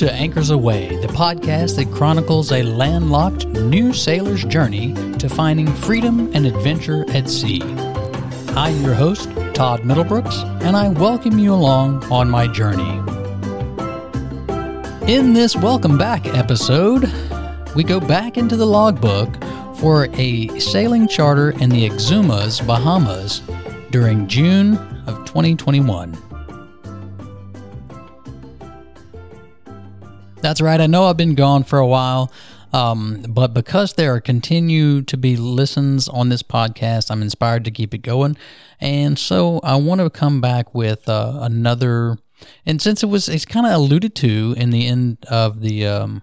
to Anchors Away, the podcast that chronicles a landlocked new sailor's journey to finding freedom and adventure at sea. I'm your host, Todd Middlebrooks, and I welcome you along on my journey. In this Welcome Back episode, we go back into the logbook for a sailing charter in the Exumas, Bahamas during June of 2021. That's right. I know I've been gone for a while, um, but because there continue to be listens on this podcast, I'm inspired to keep it going. And so I want to come back with uh, another. And since it was, it's kind of alluded to in the end of the, um,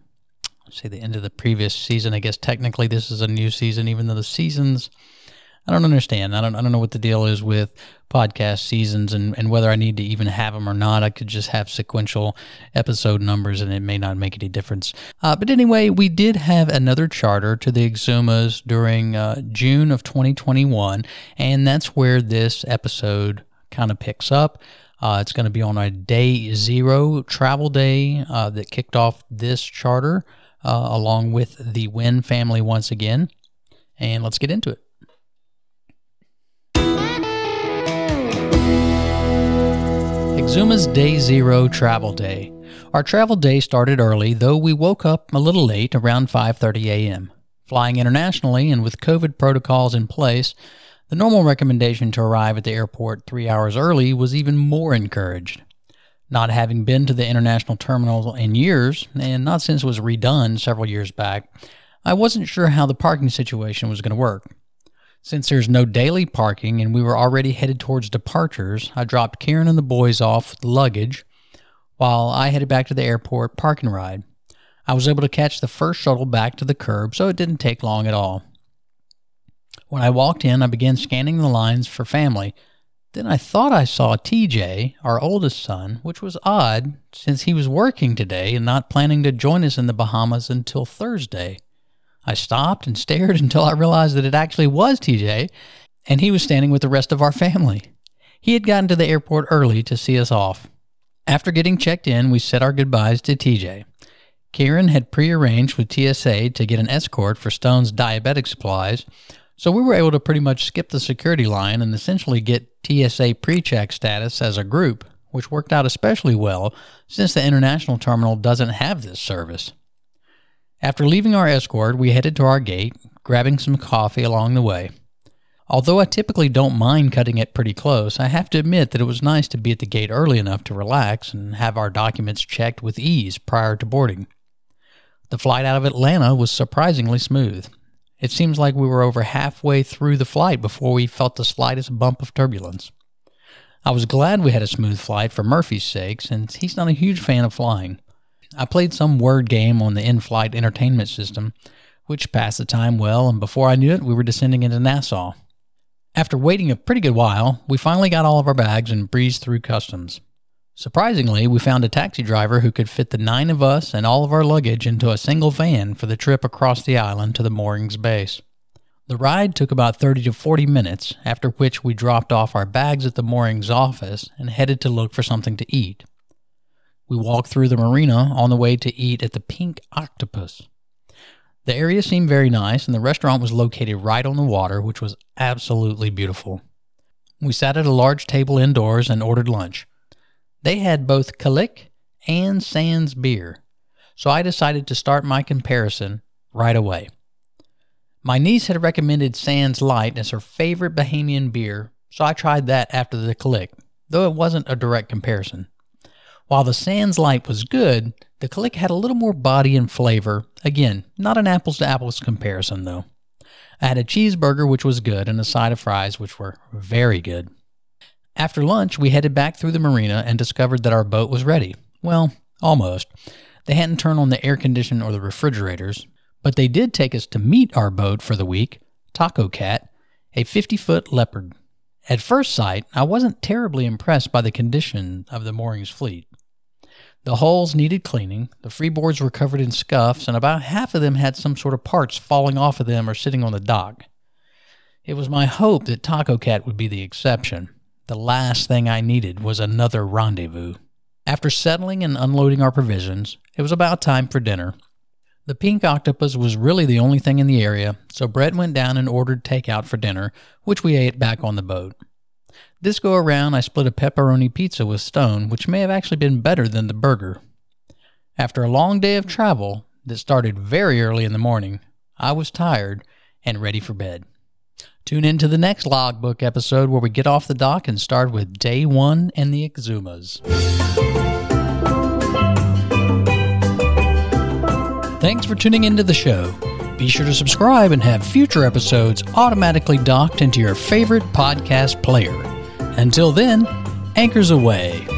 say the end of the previous season. I guess technically this is a new season, even though the seasons I don't understand. I don't I don't know what the deal is with podcast seasons and, and whether I need to even have them or not. I could just have sequential episode numbers and it may not make any difference. Uh, but anyway, we did have another charter to the Exumas during uh, June of 2021, and that's where this episode kind of picks up. Uh, it's going to be on a day zero travel day uh, that kicked off this charter uh, along with the Wynn family once again. And let's get into it. Exuma's Day Zero Travel Day. Our travel day started early, though we woke up a little late around 5:30 a.m. Flying internationally and with COVID protocols in place, the normal recommendation to arrive at the airport 3 hours early was even more encouraged. Not having been to the international terminal in years, and not since it was redone several years back, I wasn't sure how the parking situation was going to work. Since there's no daily parking and we were already headed towards departures, I dropped Karen and the boys off with the luggage while I headed back to the airport park and ride. I was able to catch the first shuttle back to the curb, so it didn't take long at all. When I walked in, I began scanning the lines for family. Then I thought I saw TJ, our oldest son, which was odd since he was working today and not planning to join us in the Bahamas until Thursday. I stopped and stared until I realized that it actually was TJ, and he was standing with the rest of our family. He had gotten to the airport early to see us off. After getting checked in, we said our goodbyes to TJ. Kieran had prearranged with TSA to get an escort for Stone's diabetic supplies, so we were able to pretty much skip the security line and essentially get TSA pre check status as a group, which worked out especially well since the international terminal doesn't have this service. After leaving our escort, we headed to our gate, grabbing some coffee along the way. Although I typically don't mind cutting it pretty close, I have to admit that it was nice to be at the gate early enough to relax and have our documents checked with ease prior to boarding. The flight out of Atlanta was surprisingly smooth. It seems like we were over halfway through the flight before we felt the slightest bump of turbulence. I was glad we had a smooth flight for Murphy's sake, since he's not a huge fan of flying. I played some word game on the in flight entertainment system, which passed the time well, and before I knew it, we were descending into Nassau. After waiting a pretty good while, we finally got all of our bags and breezed through customs. Surprisingly, we found a taxi driver who could fit the nine of us and all of our luggage into a single van for the trip across the island to the moorings base. The ride took about 30 to 40 minutes, after which we dropped off our bags at the moorings office and headed to look for something to eat. We walked through the marina on the way to eat at the Pink Octopus. The area seemed very nice, and the restaurant was located right on the water, which was absolutely beautiful. We sat at a large table indoors and ordered lunch. They had both Kalik and Sands beer, so I decided to start my comparison right away. My niece had recommended Sands Light as her favorite Bahamian beer, so I tried that after the Kalik, though it wasn't a direct comparison. While the Sands Light was good, the Kalik had a little more body and flavor. Again, not an apples to apples comparison though. I had a cheeseburger, which was good, and a side of fries, which were very good. After lunch, we headed back through the marina and discovered that our boat was ready. Well, almost. They hadn't turned on the air conditioner or the refrigerators, but they did take us to meet our boat for the week, Taco Cat, a 50 foot leopard. At first sight, I wasn't terribly impressed by the condition of the moorings fleet. The hulls needed cleaning, the freeboards were covered in scuffs, and about half of them had some sort of parts falling off of them or sitting on the dock. It was my hope that Taco Cat would be the exception. The last thing I needed was another rendezvous. After settling and unloading our provisions, it was about time for dinner. The pink octopus was really the only thing in the area, so Brett went down and ordered takeout for dinner, which we ate back on the boat. This go around, I split a pepperoni pizza with Stone, which may have actually been better than the burger. After a long day of travel that started very early in the morning, I was tired and ready for bed. Tune in to the next logbook episode where we get off the dock and start with day one and the Exumas. Thanks for tuning into the show. Be sure to subscribe and have future episodes automatically docked into your favorite podcast player. Until then, anchors away.